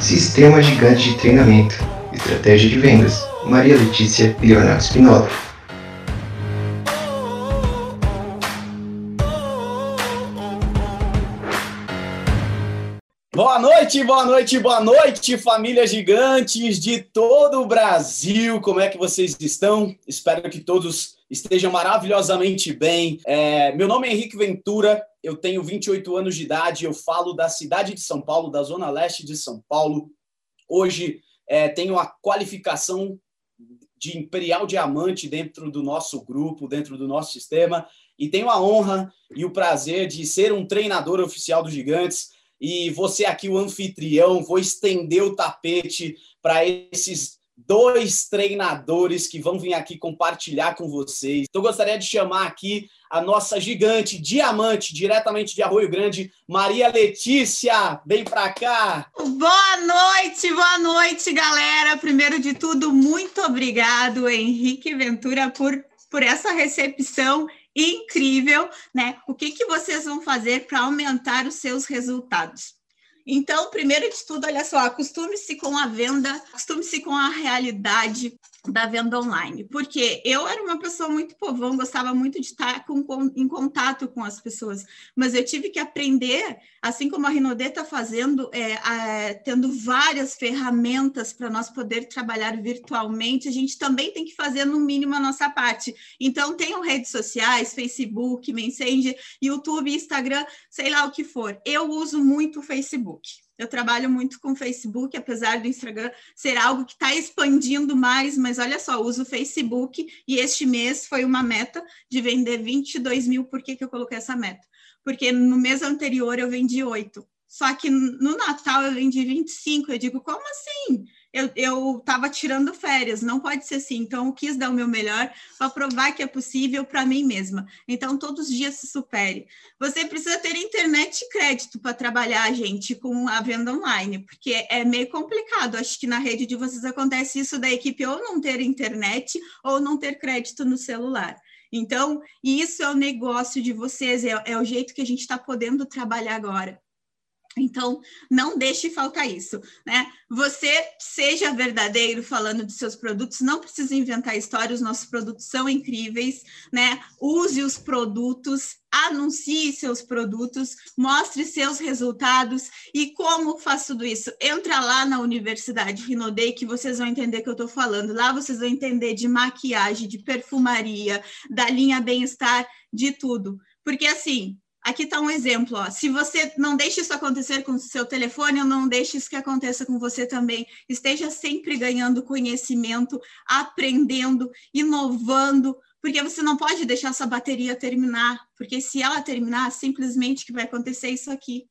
Sistema Gigante de Treinamento, Estratégia de Vendas, Maria Letícia e Leonardo Spinola. Boa noite, boa noite, boa noite, famílias gigantes de todo o Brasil. Como é que vocês estão? Espero que todos estejam maravilhosamente bem. É, meu nome é Henrique Ventura, eu tenho 28 anos de idade, eu falo da cidade de São Paulo, da zona leste de São Paulo. Hoje é, tenho a qualificação de Imperial Diamante dentro do nosso grupo, dentro do nosso sistema, e tenho a honra e o prazer de ser um treinador oficial dos Gigantes e você aqui, o anfitrião, vou estender o tapete para esses dois treinadores que vão vir aqui compartilhar com vocês. Então, gostaria de chamar aqui a nossa gigante diamante, diretamente de Arroio Grande, Maria Letícia. Vem para cá. Boa noite, boa noite, galera. Primeiro de tudo, muito obrigado, Henrique Ventura, por, por essa recepção incrível, né? O que, que vocês vão fazer para aumentar os seus resultados? Então, primeiro de tudo, olha só, acostume-se com a venda, acostume-se com a realidade da venda online, porque eu era uma pessoa muito povão, gostava muito de estar com, com, em contato com as pessoas, mas eu tive que aprender, assim como a Rinodê está fazendo, é, é, tendo várias ferramentas para nós poder trabalhar virtualmente, a gente também tem que fazer no mínimo a nossa parte. Então, tenham redes sociais, Facebook, Messenger, YouTube, Instagram, sei lá o que for. Eu uso muito o Facebook. Eu trabalho muito com Facebook, apesar do Instagram ser algo que está expandindo mais, mas olha só, uso o Facebook e este mês foi uma meta de vender 22 mil. Por que, que eu coloquei essa meta? Porque no mês anterior eu vendi 8. Só que no Natal eu vendi 25. Eu digo, como assim? Eu estava tirando férias, não pode ser assim. Então, eu quis dar o meu melhor para provar que é possível para mim mesma. Então, todos os dias se supere. Você precisa ter internet e crédito para trabalhar, gente, com a venda online, porque é meio complicado. Acho que na rede de vocês acontece isso da equipe ou não ter internet ou não ter crédito no celular. Então, isso é o negócio de vocês, é, é o jeito que a gente está podendo trabalhar agora. Então, não deixe faltar isso, né? Você seja verdadeiro falando de seus produtos, não precisa inventar histórias, nossos produtos são incríveis, né? Use os produtos, anuncie seus produtos, mostre seus resultados e como faz tudo isso? Entra lá na Universidade Rinodei que vocês vão entender que eu estou falando. Lá vocês vão entender de maquiagem, de perfumaria, da linha bem-estar, de tudo. Porque assim, Aqui está um exemplo, ó. Se você não deixa isso acontecer com o seu telefone, não deixe isso que aconteça com você também. Esteja sempre ganhando conhecimento, aprendendo, inovando, porque você não pode deixar sua bateria terminar, porque se ela terminar, simplesmente que vai acontecer isso aqui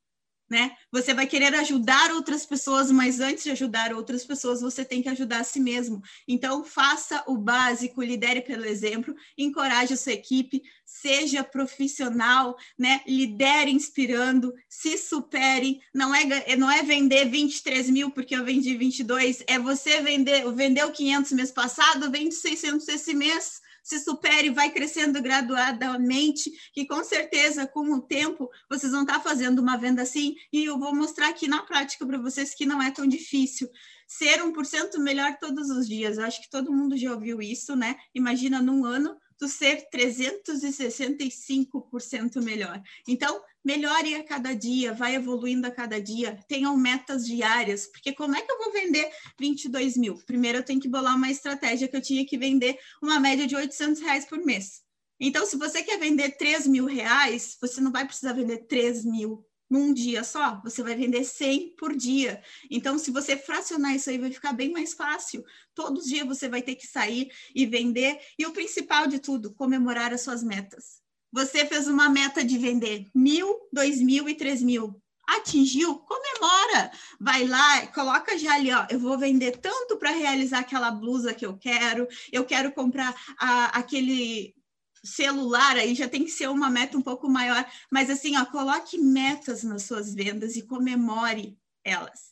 né? Você vai querer ajudar outras pessoas, mas antes de ajudar outras pessoas, você tem que ajudar a si mesmo. Então, faça o básico, lidere pelo exemplo, encoraje a sua equipe, seja profissional, né? Lidere inspirando, se supere. Não é, não é vender 23 mil porque eu vendi 22, é você vender, vendeu 500 mês passado, vende 600 esse mês se supere, vai crescendo graduadamente, que com certeza, com o tempo, vocês vão estar fazendo uma venda assim, e eu vou mostrar aqui na prática para vocês que não é tão difícil. Ser 1% melhor todos os dias, eu acho que todo mundo já ouviu isso, né? Imagina num ano tu ser 365% melhor. Então, melhore a cada dia, vai evoluindo a cada dia, tenham metas diárias, porque como é que eu vou vender 22 mil? Primeiro eu tenho que bolar uma estratégia que eu tinha que vender uma média de 800 reais por mês. Então, se você quer vender 3 mil reais, você não vai precisar vender 3 mil num dia só, você vai vender 100 por dia. Então, se você fracionar isso aí, vai ficar bem mais fácil. Todos os dias você vai ter que sair e vender. E o principal de tudo, comemorar as suas metas. Você fez uma meta de vender mil, dois mil e três mil. Atingiu? Comemora! Vai lá, coloca já ali, ó. Eu vou vender tanto para realizar aquela blusa que eu quero, eu quero comprar a, aquele celular, aí já tem que ser uma meta um pouco maior, mas assim, ó, coloque metas nas suas vendas e comemore elas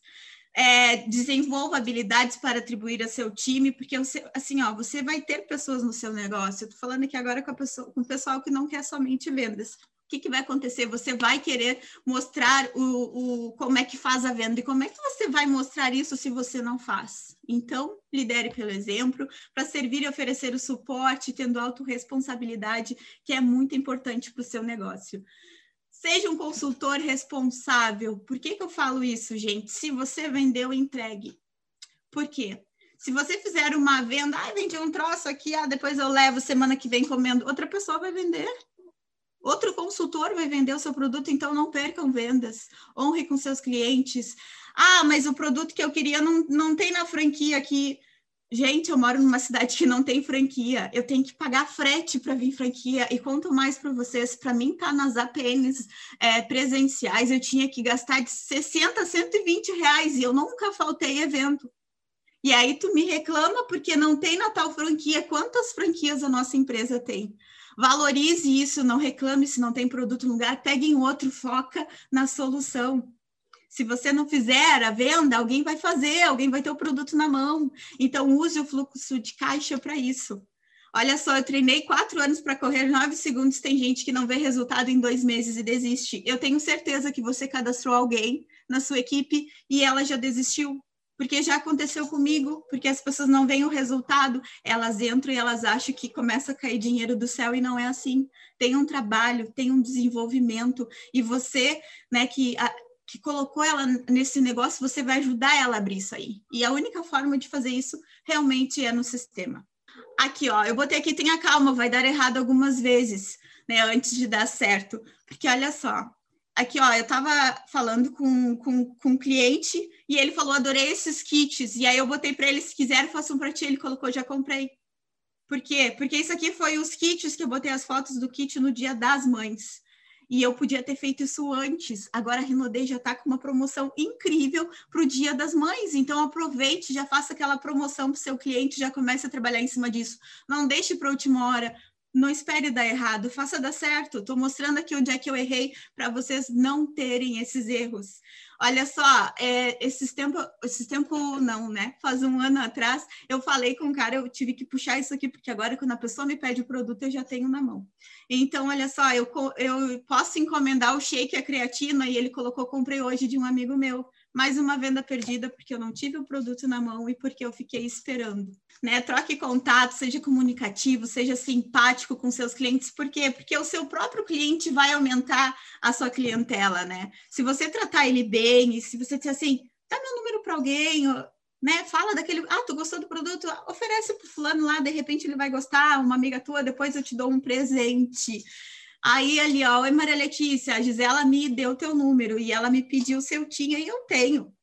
é, desenvolva habilidades para atribuir a seu time, porque você, assim, ó, você vai ter pessoas no seu negócio. Eu tô falando aqui agora com, pessoa, com o pessoal que não quer somente vendas. Que, que vai acontecer? Você vai querer mostrar o, o, como é que faz a venda e como é que você vai mostrar isso se você não faz? Então, lidere pelo exemplo para servir e oferecer o suporte, tendo autorresponsabilidade, que é muito importante para o seu negócio. Seja um consultor responsável. Por que, que eu falo isso, gente? Se você vendeu, entregue. Por quê? Se você fizer uma venda, ah, vendi um troço aqui, ah, depois eu levo semana que vem comendo, outra pessoa vai vender. Outro consultor vai vender o seu produto, então não percam vendas. Honre com seus clientes. Ah, mas o produto que eu queria não, não tem na franquia aqui. Gente, eu moro numa cidade que não tem franquia. Eu tenho que pagar frete para vir franquia. E quanto mais para vocês, para mim tá nas APNs é, presenciais, eu tinha que gastar de 60 a 120 reais e eu nunca faltei evento. E aí tu me reclama porque não tem na tal franquia. Quantas franquias a nossa empresa tem? Valorize isso, não reclame se não tem produto no lugar, pegue em outro, foca na solução. Se você não fizer a venda, alguém vai fazer, alguém vai ter o produto na mão. Então, use o fluxo de caixa para isso. Olha só, eu treinei quatro anos para correr nove segundos. Tem gente que não vê resultado em dois meses e desiste. Eu tenho certeza que você cadastrou alguém na sua equipe e ela já desistiu porque já aconteceu comigo, porque as pessoas não veem o resultado, elas entram e elas acham que começa a cair dinheiro do céu e não é assim. Tem um trabalho, tem um desenvolvimento e você, né, que a, que colocou ela nesse negócio, você vai ajudar ela a abrir isso aí. E a única forma de fazer isso realmente é no sistema. Aqui, ó, eu botei aqui, tenha calma, vai dar errado algumas vezes, né, antes de dar certo. Porque olha só, aqui, ó, eu estava falando com, com, com um cliente e ele falou, adorei esses kits. E aí eu botei para ele, se quiser, faça um para ti. Ele colocou, já comprei. Por quê? Porque isso aqui foi os kits que eu botei as fotos do kit no dia das mães. E eu podia ter feito isso antes. Agora a Rinodê já está com uma promoção incrível para o Dia das Mães. Então aproveite, já faça aquela promoção para o seu cliente, já comece a trabalhar em cima disso. Não deixe para a última hora não espere dar errado, faça dar certo. Estou mostrando aqui onde é que eu errei para vocês não terem esses erros. Olha só, é, esses tempo, esses tempo não, né? Faz um ano atrás, eu falei com o cara, eu tive que puxar isso aqui, porque agora quando a pessoa me pede o produto, eu já tenho na mão. Então, olha só, eu, eu posso encomendar o shake, a creatina, e ele colocou, comprei hoje de um amigo meu mais uma venda perdida porque eu não tive o produto na mão e porque eu fiquei esperando. Né? Troque contato, seja comunicativo, seja simpático com seus clientes. Por quê? Porque o seu próprio cliente vai aumentar a sua clientela, né? Se você tratar ele bem, e se você disser assim, dá meu número para alguém, né? Fala daquele, ah, tu gostou do produto? Oferece para fulano lá, de repente ele vai gostar, uma amiga tua, depois eu te dou um presente. Aí ali, ó, oi Maria Letícia, a Gisela me deu teu número e ela me pediu se eu tinha e eu tenho.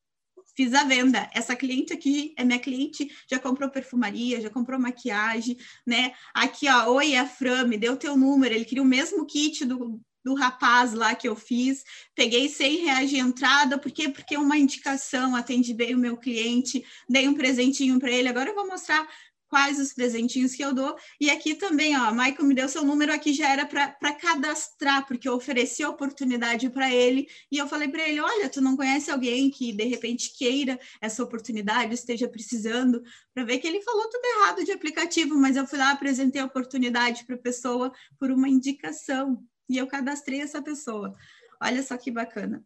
Fiz a venda. Essa cliente aqui é minha cliente, já comprou perfumaria, já comprou maquiagem, né? Aqui, ó, oi, a Fran, me deu teu número. Ele queria o mesmo kit do, do rapaz lá que eu fiz, peguei 100 reais de entrada, por quê? Porque é uma indicação, atendi bem o meu cliente, dei um presentinho para ele, agora eu vou mostrar quais os presentinhos que eu dou. E aqui também, ó, Michael me deu seu número aqui, já era para cadastrar, porque eu ofereci a oportunidade para ele e eu falei para ele: olha, tu não conhece alguém que de repente queira essa oportunidade, esteja precisando, para ver que ele falou tudo errado de aplicativo, mas eu fui lá, apresentei a oportunidade para a pessoa por uma indicação e eu cadastrei essa pessoa. Olha só que bacana.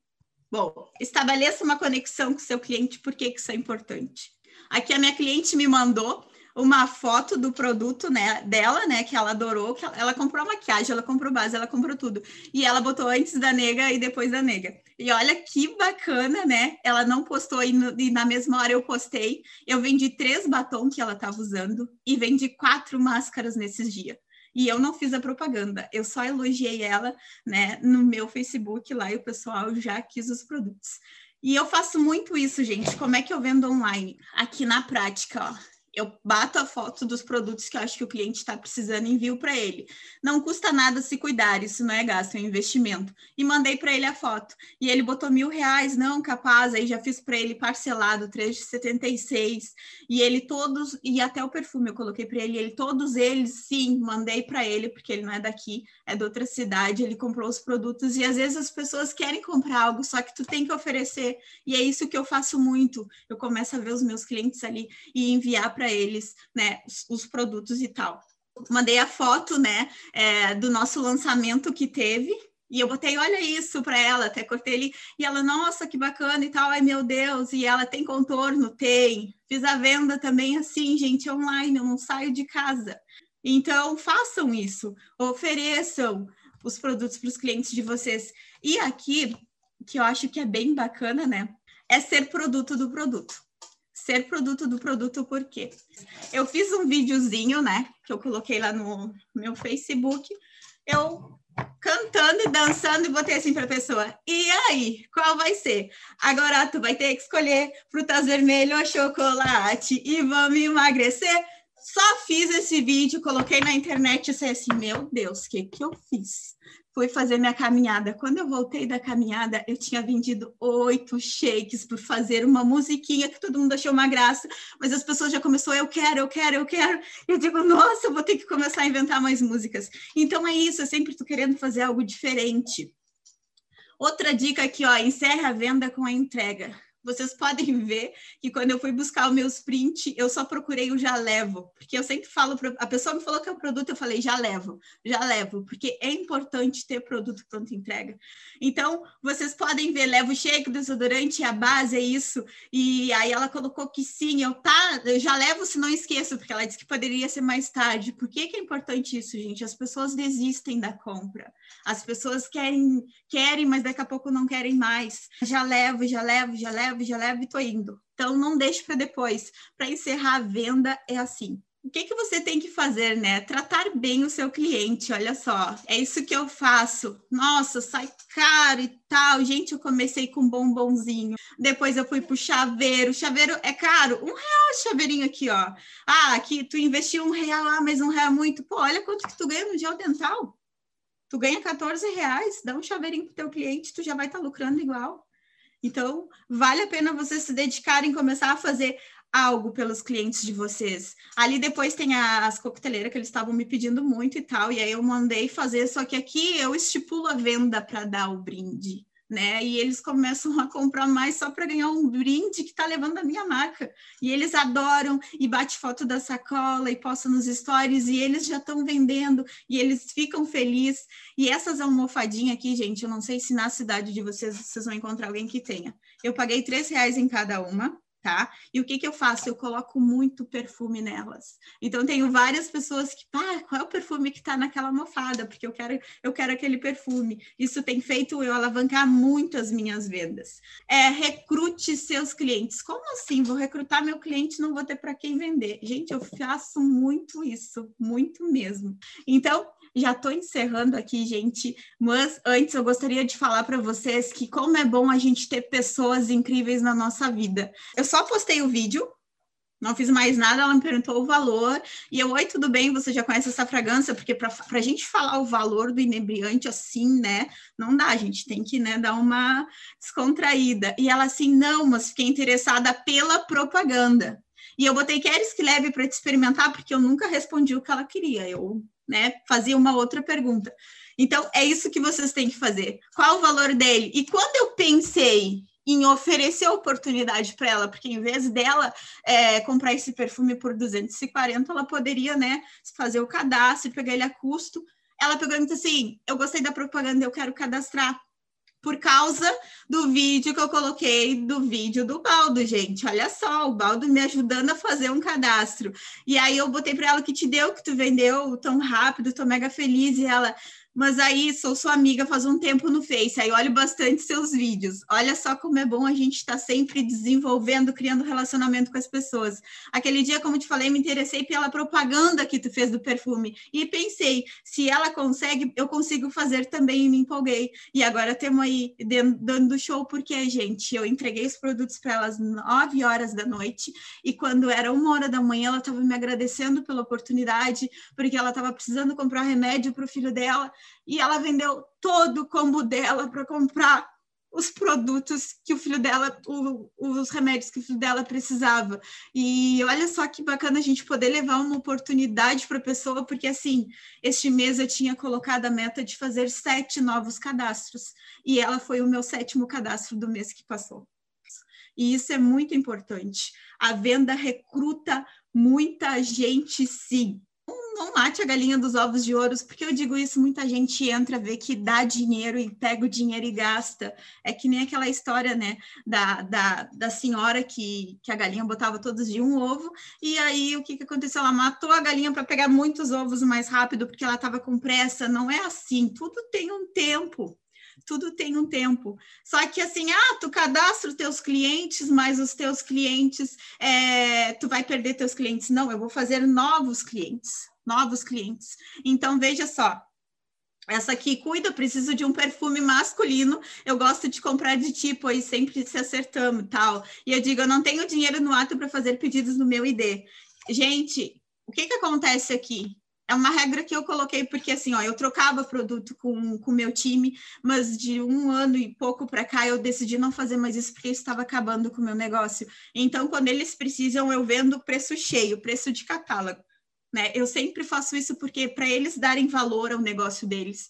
Bom, estabeleça uma conexão com seu cliente, por que, que isso é importante? Aqui a minha cliente me mandou uma foto do produto né, dela, né? Que ela adorou, que ela, ela, comprou maquiagem, ela comprou base, ela comprou tudo. E ela botou antes da nega e depois da nega. E olha que bacana, né? Ela não postou e, no, e na mesma hora eu postei. Eu vendi três batons que ela estava usando e vendi quatro máscaras nesses dias. E eu não fiz a propaganda, eu só elogiei ela, né, no meu Facebook lá e o pessoal já quis os produtos. E eu faço muito isso, gente. Como é que eu vendo online? Aqui na prática, ó eu bato a foto dos produtos que eu acho que o cliente está precisando e envio para ele. Não custa nada se cuidar, isso não é gasto, é investimento. E mandei para ele a foto. E ele botou mil reais, não, capaz, aí já fiz para ele parcelado, 3,76. E ele todos, e até o perfume eu coloquei para ele, ele todos eles, sim, mandei para ele, porque ele não é daqui, é de outra cidade, ele comprou os produtos. E às vezes as pessoas querem comprar algo, só que tu tem que oferecer. E é isso que eu faço muito. Eu começo a ver os meus clientes ali e enviar para eles, né, os, os, produtos e tal. Mandei a foto, né, é, do nosso lançamento que teve, E eu botei, olha isso para ela, até cortei ele. E ela, nossa, que bacana e tal. Ai, meu Deus. E ela tem contorno? Tem. Fiz a venda também assim, gente, online. Eu não saio de casa. Então, façam isso. Ofereçam os produtos para os clientes de vocês. E aqui, que eu acho que é bem bacana, né? É ser produto do produto. Ser produto do produto, por quê? Eu fiz um videozinho, né? Que eu coloquei lá no meu Facebook. Eu cantando e dançando e botei assim para a pessoa. E aí, qual vai ser? Agora tu vai ter que escolher frutas vermelhas ou chocolate e vamos emagrecer. Só fiz esse vídeo, coloquei na internet e disse assim, meu Deus, o que que eu fiz? Fui fazer minha caminhada. Quando eu voltei da caminhada, eu tinha vendido oito shakes por fazer uma musiquinha que todo mundo achou uma graça, mas as pessoas já começou, eu quero, eu quero, eu quero. Eu digo, nossa, eu vou ter que começar a inventar mais músicas. Então é isso, eu sempre estou querendo fazer algo diferente. Outra dica aqui, ó, encerra a venda com a entrega. Vocês podem ver que quando eu fui buscar os meus prints, eu só procurei o já levo, porque eu sempre falo, pra, a pessoa me falou que é o produto, eu falei já levo, já levo, porque é importante ter produto pronto entrega. Então, vocês podem ver, levo shake, desodorante, a base, é isso. E aí ela colocou que sim, eu tá, eu já levo se não esqueço, porque ela disse que poderia ser mais tarde. Por que, que é importante isso, gente? As pessoas desistem da compra. As pessoas querem, querem, mas daqui a pouco não querem mais. Já levo, já levo, já levo leve, já leve e tô indo. Então não deixe para depois. Para encerrar a venda é assim. O que, que você tem que fazer, né? Tratar bem o seu cliente, olha só. É isso que eu faço. Nossa, sai caro e tal. Gente, eu comecei com bombonzinho. Depois eu fui pro chaveiro. Chaveiro é caro. Um real esse chaveirinho aqui, ó. Ah, aqui tu investiu um real, ah, mas um real é muito. Pô, olha quanto que tu ganha no gel dental. Tu ganha 14 reais, dá um chaveirinho pro teu cliente, tu já vai estar tá lucrando igual. Então, vale a pena vocês se dedicarem, começar a fazer algo pelos clientes de vocês. Ali depois tem as coqueteleiras que eles estavam me pedindo muito e tal, e aí eu mandei fazer, só que aqui eu estipulo a venda para dar o brinde né? E eles começam a comprar mais só para ganhar um brinde que está levando a minha marca. E eles adoram e bate foto da sacola e posta nos stories e eles já estão vendendo e eles ficam felizes. E essas almofadinhas aqui, gente, eu não sei se na cidade de vocês vocês vão encontrar alguém que tenha. Eu paguei três reais em cada uma tá? E o que que eu faço? Eu coloco muito perfume nelas. Então tenho várias pessoas que, pá, qual é o perfume que tá naquela almofada? Porque eu quero, eu quero aquele perfume. Isso tem feito eu alavancar muito as minhas vendas. É, recrute seus clientes. Como assim? Vou recrutar meu cliente, não vou ter para quem vender. Gente, eu faço muito isso, muito mesmo. Então, já estou encerrando aqui, gente, mas antes eu gostaria de falar para vocês que como é bom a gente ter pessoas incríveis na nossa vida. Eu só postei o vídeo, não fiz mais nada, ela me perguntou o valor, e eu, oi, tudo bem, você já conhece essa fragrância? Porque para a gente falar o valor do inebriante assim, né, não dá, a gente tem que, né, dar uma descontraída. E ela assim, não, mas fiquei interessada pela propaganda. E eu botei, queres que leve para te experimentar? Porque eu nunca respondi o que ela queria, eu né, fazia uma outra pergunta. Então, é isso que vocês têm que fazer. Qual o valor dele? E quando eu pensei em oferecer oportunidade para ela, porque em vez dela é, comprar esse perfume por 240, ela poderia, né, fazer o cadastro, pegar ele a custo. Ela pegou e disse assim: Eu gostei da propaganda, eu quero cadastrar por causa do vídeo que eu coloquei do vídeo do Baldo, gente. Olha só, o Baldo me ajudando a fazer um cadastro. E aí eu botei para ela que te deu, que tu vendeu tão rápido, tô mega feliz. E ela, mas aí sou sua amiga faz um tempo no Face, aí olho bastante seus vídeos. Olha só como é bom a gente estar tá sempre desenvolvendo, criando relacionamento com as pessoas. Aquele dia, como te falei, me interessei pela propaganda que tu fez do perfume e pensei, se ela consegue, eu consigo fazer também e me empolguei. E agora temos aí dando show porque, gente, eu entreguei os produtos para elas 9 horas da noite e quando era uma hora da manhã ela estava me agradecendo pela oportunidade, porque ela estava precisando comprar remédio para o filho dela e ela vendeu todo o combo dela para comprar os produtos que o filho dela, o, os remédios que o filho dela precisava. E olha só que bacana a gente poder levar uma oportunidade para a pessoa, porque assim, este mês eu tinha colocado a meta de fazer sete novos cadastros, e ela foi o meu sétimo cadastro do mês que passou. E isso é muito importante. A venda recruta muita gente, sim não mate a galinha dos ovos de ouro, porque eu digo isso, muita gente entra, vê que dá dinheiro e pega o dinheiro e gasta. É que nem aquela história, né, da, da, da senhora que, que a galinha botava todos de um ovo, e aí o que, que aconteceu? Ela matou a galinha para pegar muitos ovos mais rápido, porque ela estava com pressa. Não é assim, tudo tem um tempo tudo tem um tempo. Só que assim, ah, tu cadastra os teus clientes, mas os teus clientes, é, tu vai perder teus clientes. Não, eu vou fazer novos clientes, novos clientes. Então, veja só, essa aqui, cuida, preciso de um perfume masculino. Eu gosto de comprar de tipo aí, sempre se acertamos tal. E eu digo, eu não tenho dinheiro no ato para fazer pedidos no meu ID. Gente, o que que acontece aqui? é uma regra que eu coloquei porque assim, ó, eu trocava produto com o meu time, mas de um ano e pouco para cá eu decidi não fazer mais isso porque estava acabando com o meu negócio. Então, quando eles precisam, eu vendo preço cheio, preço de catálogo. Né? Eu sempre faço isso porque para eles darem valor ao negócio deles,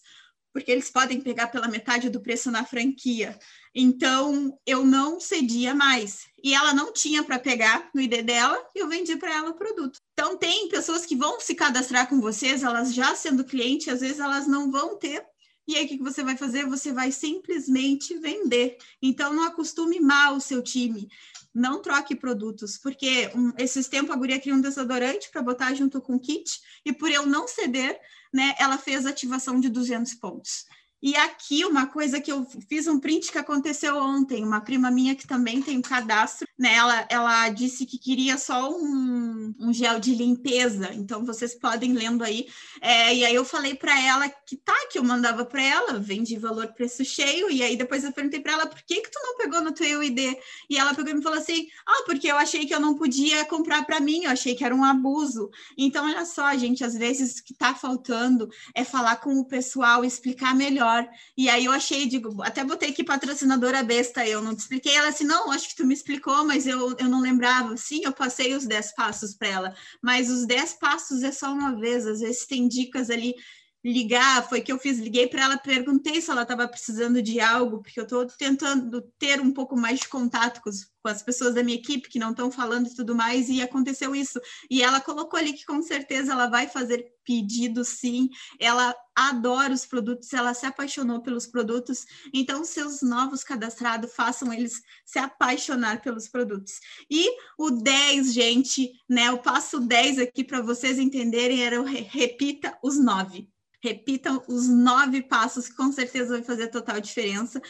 porque eles podem pegar pela metade do preço na franquia. Então, eu não cedia mais. E ela não tinha para pegar no ID dela, e eu vendi para ela o produto. Então, tem pessoas que vão se cadastrar com vocês, elas já sendo cliente, às vezes elas não vão ter. E aí, o que você vai fazer? Você vai simplesmente vender. Então, não acostume mal o seu time. Não troque produtos, porque um, esses tempos a guria criou um desodorante para botar junto com o kit, e por eu não ceder, né, ela fez ativação de 200 pontos. E aqui uma coisa que eu fiz um print que aconteceu ontem, uma prima minha que também tem um cadastro, né? Ela, ela disse que queria só um, um gel de limpeza, então vocês podem lendo aí. É, e aí eu falei para ela que tá, que eu mandava para ela, vende valor preço cheio, e aí depois eu perguntei para ela por que que tu não pegou no teu ID? E ela pegou e me falou assim: "Ah, porque eu achei que eu não podia comprar para mim, eu achei que era um abuso". Então olha só, gente, às vezes o que tá faltando é falar com o pessoal, explicar melhor melhor. E aí eu achei, digo, até botei que patrocinadora besta, eu não te expliquei. Ela assim, não, acho que tu me explicou, mas eu, eu não lembrava. Sim, eu passei os 10 passos para ela, mas os 10 passos é só uma vez, às vezes tem dicas ali ligar, foi que eu fiz, liguei para ela, perguntei se ela estava precisando de algo, porque eu estou tentando ter um pouco mais de contato com, os, com, as pessoas da minha equipe que não estão falando e tudo mais, e aconteceu isso. E ela colocou ali que com certeza ela vai fazer pedido sim, ela adora os produtos, ela se apaixonou pelos produtos, então seus novos cadastrados façam eles se apaixonar pelos produtos. E o 10, gente, né, o passo 10 aqui para vocês entenderem era o repita os 9 Repitam os nove passos, que com certeza vai fazer total diferença.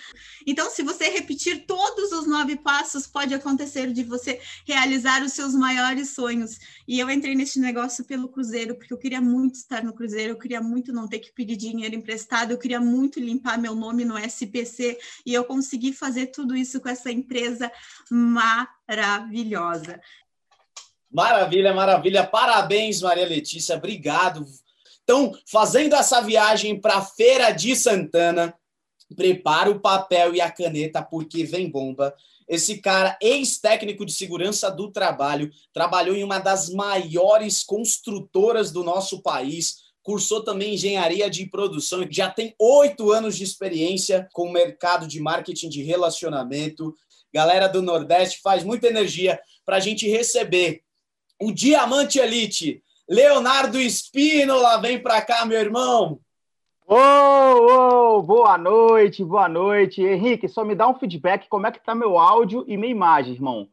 Então, se você repetir todos os nove passos, pode acontecer de você realizar os seus maiores sonhos. E eu entrei nesse negócio pelo Cruzeiro, porque eu queria muito estar no Cruzeiro, eu queria muito não ter que pedir dinheiro emprestado, eu queria muito limpar meu nome no SPC, e eu consegui fazer tudo isso com essa empresa maravilhosa. Maravilha, maravilha. Parabéns, Maria Letícia. Obrigado então, fazendo essa viagem para a Feira de Santana, prepara o papel e a caneta, porque vem bomba. Esse cara, ex-técnico de segurança do trabalho, trabalhou em uma das maiores construtoras do nosso país, cursou também engenharia de produção, já tem oito anos de experiência com o mercado de marketing de relacionamento. Galera do Nordeste faz muita energia para a gente receber o Diamante Elite Leonardo Espínola, vem para cá, meu irmão. Ô, oh, oh, boa noite, boa noite. Henrique, só me dá um feedback, como é que tá meu áudio e minha imagem, irmão?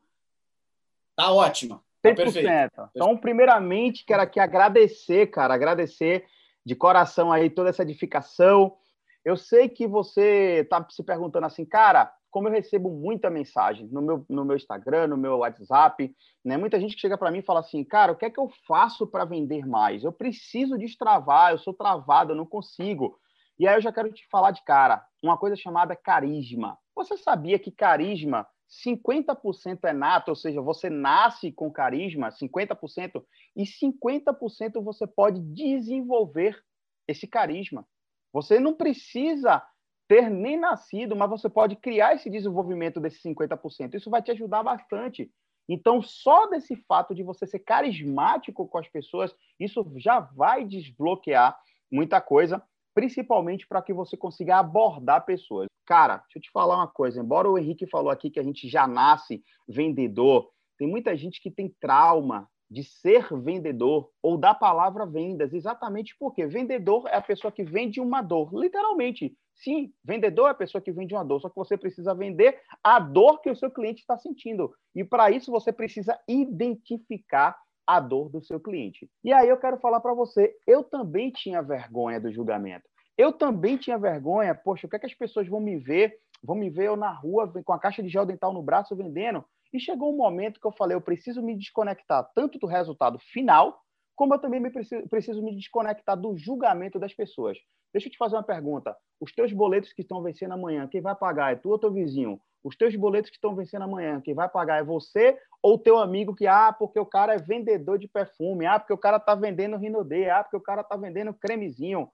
Tá ótimo. Tá 100%. Perfeito. Então, primeiramente, quero aqui agradecer, cara, agradecer de coração aí toda essa edificação. Eu sei que você tá se perguntando assim, cara, como eu recebo muita mensagem no meu, no meu Instagram, no meu WhatsApp, né? Muita gente que chega para mim e fala assim, cara, o que é que eu faço para vender mais? Eu preciso destravar, eu sou travado, eu não consigo. E aí eu já quero te falar de cara, uma coisa chamada carisma. Você sabia que carisma 50% é nato, ou seja, você nasce com carisma, 50%, e 50% você pode desenvolver esse carisma. Você não precisa ter nem nascido, mas você pode criar esse desenvolvimento desses 50%. Isso vai te ajudar bastante. Então, só desse fato de você ser carismático com as pessoas, isso já vai desbloquear muita coisa, principalmente para que você consiga abordar pessoas. Cara, deixa eu te falar uma coisa. Embora o Henrique falou aqui que a gente já nasce vendedor, tem muita gente que tem trauma de ser vendedor ou da palavra vendas, exatamente porque vendedor é a pessoa que vende uma dor, literalmente. Sim, vendedor é a pessoa que vende uma dor, só que você precisa vender a dor que o seu cliente está sentindo. E para isso você precisa identificar a dor do seu cliente. E aí eu quero falar para você, eu também tinha vergonha do julgamento. Eu também tinha vergonha, poxa, o que é que as pessoas vão me ver? Vão me ver eu na rua com a caixa de gel dental no braço vendendo? E chegou um momento que eu falei, eu preciso me desconectar tanto do resultado final, como eu também me preciso, preciso me desconectar do julgamento das pessoas. Deixa eu te fazer uma pergunta. Os teus boletos que estão vencendo amanhã, quem vai pagar? É tu ou teu vizinho? Os teus boletos que estão vencendo amanhã, quem vai pagar é você ou teu amigo que, ah, porque o cara é vendedor de perfume, ah, porque o cara está vendendo Rinodê, ah, porque o cara está vendendo cremezinho.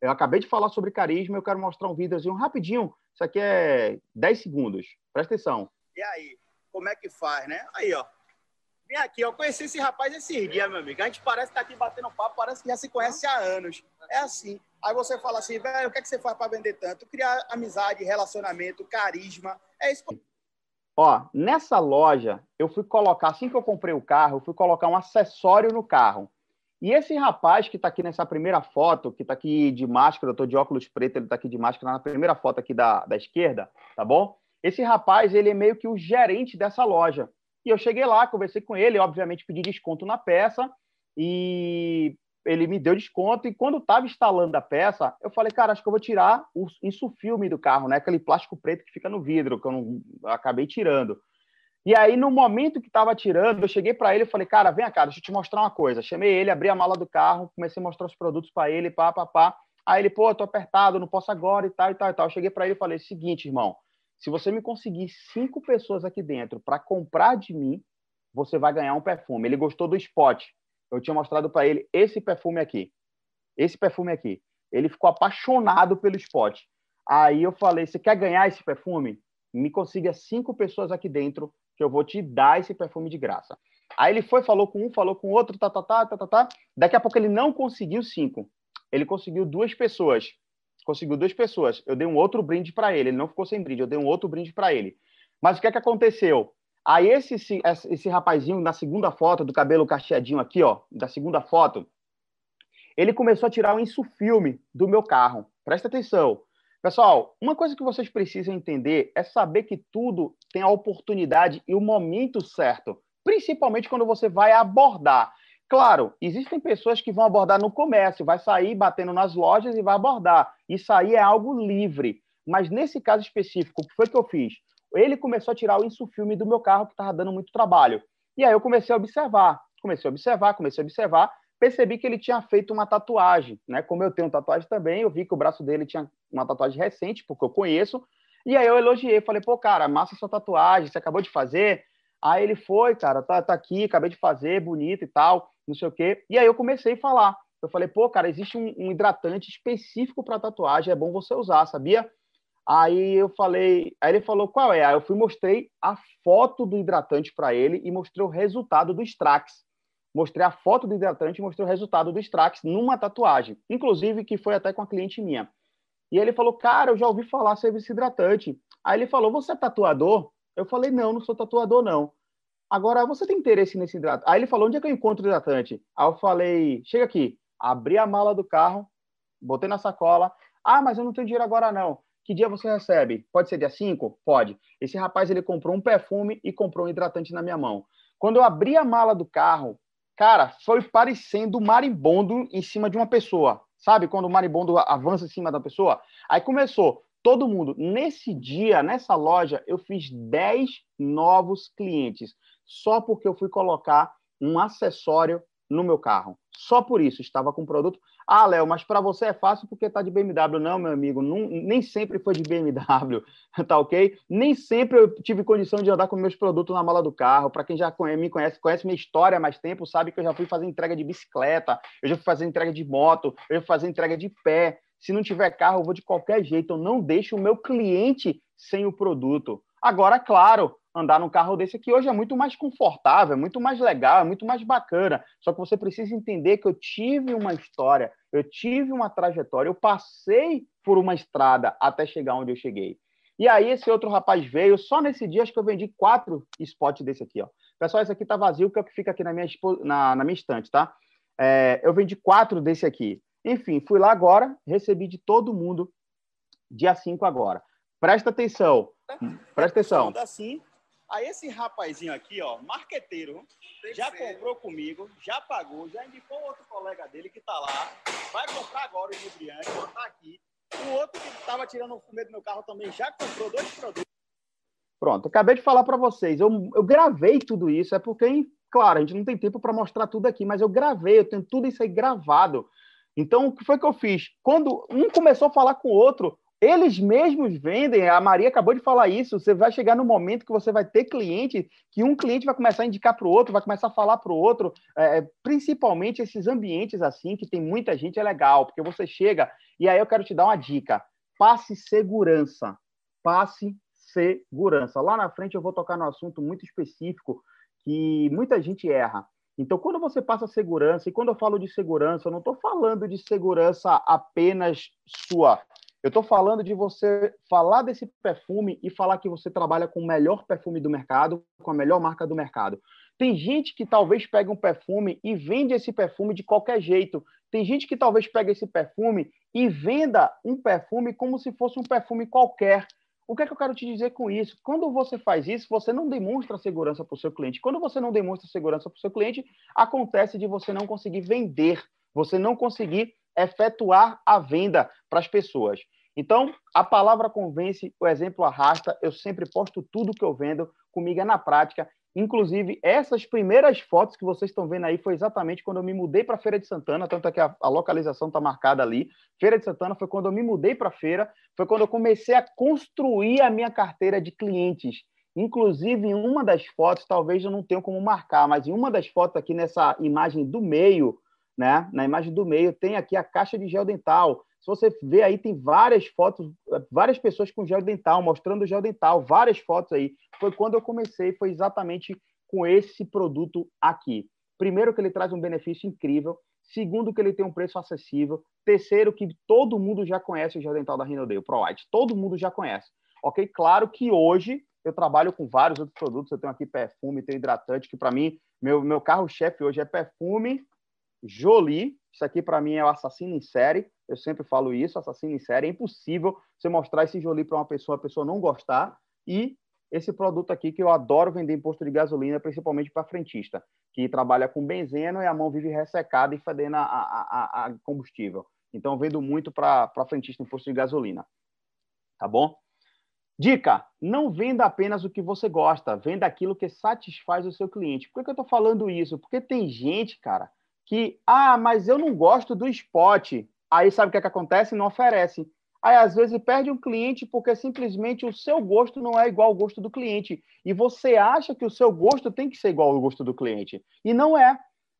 Eu acabei de falar sobre carisma, eu quero mostrar um videozinho rapidinho. Isso aqui é 10 segundos. Presta atenção. E aí? como é que faz, né? Aí, ó. Vem aqui, eu conheci esse rapaz esses dias, meu amigo. A gente parece estar tá aqui batendo papo, parece que já se conhece há anos. É assim. Aí você fala assim, velho, o que, é que você faz para vender tanto? Criar amizade, relacionamento, carisma. É isso. Ó, nessa loja, eu fui colocar, assim que eu comprei o carro, eu fui colocar um acessório no carro. E esse rapaz que está aqui nessa primeira foto, que está aqui de máscara, eu estou de óculos preto, ele está aqui de máscara na primeira foto aqui da, da esquerda, tá bom? Esse rapaz, ele é meio que o gerente dessa loja. E eu cheguei lá, conversei com ele, obviamente pedi desconto na peça e ele me deu desconto. E quando estava instalando a peça, eu falei, cara, acho que eu vou tirar o insufilme do carro, né? Aquele plástico preto que fica no vidro, que eu, não, acabei tirando. E aí, no momento que estava tirando, eu cheguei para ele e falei, cara, vem cá, deixa eu te mostrar uma coisa. Chamei ele, abri a mala do carro, comecei a mostrar os produtos para ele, pá, pá, pá. Aí ele, pô, tô apertado, não posso agora e tal, e tal, e tal. Eu cheguei para ele e falei, seguinte, irmão, se você me conseguir cinco pessoas aqui dentro para comprar de mim, você vai ganhar um perfume. Ele gostou do spot. Eu tinha mostrado para ele esse perfume aqui. Esse perfume aqui. Ele ficou apaixonado pelo spot. Aí eu falei: você quer ganhar esse perfume? Me consiga cinco pessoas aqui dentro que eu vou te dar esse perfume de graça. Aí ele foi, falou com um, falou com outro, tá, tá, tá, tá, tá, tá. Daqui a pouco ele não conseguiu cinco. Ele conseguiu duas pessoas conseguiu duas pessoas. Eu dei um outro brinde para ele. Ele não ficou sem brinde, eu dei um outro brinde para ele. Mas o que é que aconteceu? Aí esse, esse, esse rapazinho, na segunda foto, do cabelo cacheadinho aqui, ó, da segunda foto, ele começou a tirar o insufilme do meu carro. Presta atenção. Pessoal, uma coisa que vocês precisam entender é saber que tudo tem a oportunidade e o momento certo, principalmente quando você vai abordar. Claro, existem pessoas que vão abordar no comércio, vai sair batendo nas lojas e vai abordar. Isso aí é algo livre. Mas nesse caso específico, o que foi que eu fiz? Ele começou a tirar o insufilme do meu carro, que estava dando muito trabalho. E aí eu comecei a observar, comecei a observar, comecei a observar, percebi que ele tinha feito uma tatuagem, né? Como eu tenho tatuagem também, eu vi que o braço dele tinha uma tatuagem recente, porque eu conheço, e aí eu elogiei, falei, pô, cara, massa sua tatuagem, você acabou de fazer? Aí ele foi, cara, tá, tá aqui, acabei de fazer, bonito e tal não sei o quê. E aí eu comecei a falar. Eu falei, pô, cara, existe um, um hidratante específico para tatuagem, é bom você usar, sabia? Aí eu falei, aí ele falou qual é? Aí eu fui mostrei a foto do hidratante para ele e mostrei o resultado do Strax. Mostrei a foto do hidratante e mostrei o resultado do Strax numa tatuagem, inclusive que foi até com a cliente minha. E ele falou, cara, eu já ouvi falar sobre esse hidratante. Aí ele falou, você é tatuador? Eu falei, não, não sou tatuador, não. Agora, você tem interesse nesse hidratante? Aí ele falou, onde é que eu encontro o hidratante? Aí eu falei, chega aqui. Abri a mala do carro, botei na sacola. Ah, mas eu não tenho dinheiro agora não. Que dia você recebe? Pode ser dia 5? Pode. Esse rapaz, ele comprou um perfume e comprou um hidratante na minha mão. Quando eu abri a mala do carro, cara, foi parecendo um marimbondo em cima de uma pessoa. Sabe quando o marimbondo avança em cima da pessoa? Aí começou, todo mundo. Nesse dia, nessa loja, eu fiz 10 novos clientes só porque eu fui colocar um acessório no meu carro. Só por isso estava com produto. Ah, Léo, mas para você é fácil porque está de BMW. Não, meu amigo, não, nem sempre foi de BMW, tá ok? Nem sempre eu tive condição de andar com meus produtos na mala do carro. Para quem já me conhece, conhece minha história há mais tempo, sabe que eu já fui fazer entrega de bicicleta, eu já fui fazer entrega de moto, eu já fui fazer entrega de pé. Se não tiver carro, eu vou de qualquer jeito. Eu não deixo o meu cliente sem o produto. Agora, claro, andar num carro desse aqui hoje é muito mais confortável, é muito mais legal, é muito mais bacana. Só que você precisa entender que eu tive uma história, eu tive uma trajetória, eu passei por uma estrada até chegar onde eu cheguei. E aí esse outro rapaz veio, só nesse dia acho que eu vendi quatro spots desse aqui, ó. Pessoal, esse aqui tá vazio, que é o que fica aqui na minha, na, na minha estante, tá? É, eu vendi quatro desse aqui. Enfim, fui lá agora, recebi de todo mundo dia 5 agora. Presta atenção. Presta atenção. Assim, aí esse rapazinho aqui, ó, marqueteiro, já comprou comigo, já pagou, já indicou outro colega dele que tá lá, vai comprar agora o inebriante, tá aqui. O outro que estava tirando o fumê do meu carro também já comprou dois produtos. Pronto, acabei de falar para vocês. Eu, eu gravei tudo isso, é porque, claro, a gente não tem tempo para mostrar tudo aqui, mas eu gravei, eu tenho tudo isso aí gravado. Então, o que foi que eu fiz? Quando um começou a falar com o outro, eles mesmos vendem, a Maria acabou de falar isso. Você vai chegar no momento que você vai ter cliente, que um cliente vai começar a indicar para o outro, vai começar a falar para o outro. É, principalmente esses ambientes assim, que tem muita gente, é legal, porque você chega e aí eu quero te dar uma dica: passe segurança. Passe segurança. Lá na frente eu vou tocar no assunto muito específico que muita gente erra. Então, quando você passa segurança, e quando eu falo de segurança, eu não estou falando de segurança apenas sua. Eu estou falando de você falar desse perfume e falar que você trabalha com o melhor perfume do mercado, com a melhor marca do mercado. Tem gente que talvez pega um perfume e vende esse perfume de qualquer jeito. Tem gente que talvez pega esse perfume e venda um perfume como se fosse um perfume qualquer. O que é que eu quero te dizer com isso? Quando você faz isso, você não demonstra segurança para o seu cliente. Quando você não demonstra segurança para o seu cliente, acontece de você não conseguir vender, você não conseguir efetuar a venda para as pessoas. Então, a palavra convence, o exemplo arrasta. Eu sempre posto tudo que eu vendo, comigo é na prática. Inclusive, essas primeiras fotos que vocês estão vendo aí foi exatamente quando eu me mudei para Feira de Santana, tanto é que a, a localização está marcada ali. Feira de Santana foi quando eu me mudei para a feira, foi quando eu comecei a construir a minha carteira de clientes. Inclusive, em uma das fotos, talvez eu não tenha como marcar, mas em uma das fotos aqui nessa imagem do meio, né? Na imagem do meio tem aqui a caixa de gel dental. Se você ver aí, tem várias fotos, várias pessoas com gel dental, mostrando gel dental, várias fotos aí. Foi quando eu comecei, foi exatamente com esse produto aqui. Primeiro, que ele traz um benefício incrível. Segundo, que ele tem um preço acessível. Terceiro, que todo mundo já conhece o gel dental da o ProWhite. Todo mundo já conhece. Ok? Claro que hoje eu trabalho com vários outros produtos. Eu tenho aqui perfume, tenho hidratante, que para mim, meu, meu carro-chefe hoje é perfume Jolie. Isso aqui para mim é o assassino em série. Eu sempre falo isso, assassino em série. É impossível você mostrar esse Jolie para uma pessoa, a pessoa não gostar. E esse produto aqui que eu adoro vender em posto de gasolina, principalmente para frentista, que trabalha com benzeno e a mão vive ressecada e fedendo a, a, a combustível. Então, vendo muito para frentista em posto de gasolina. Tá bom? Dica: não venda apenas o que você gosta, venda aquilo que satisfaz o seu cliente. Por que, que eu estou falando isso? Porque tem gente, cara, que, ah, mas eu não gosto do spot. Aí sabe o que, é que acontece? Não oferece. Aí às vezes perde um cliente porque simplesmente o seu gosto não é igual ao gosto do cliente. E você acha que o seu gosto tem que ser igual ao gosto do cliente. E não é.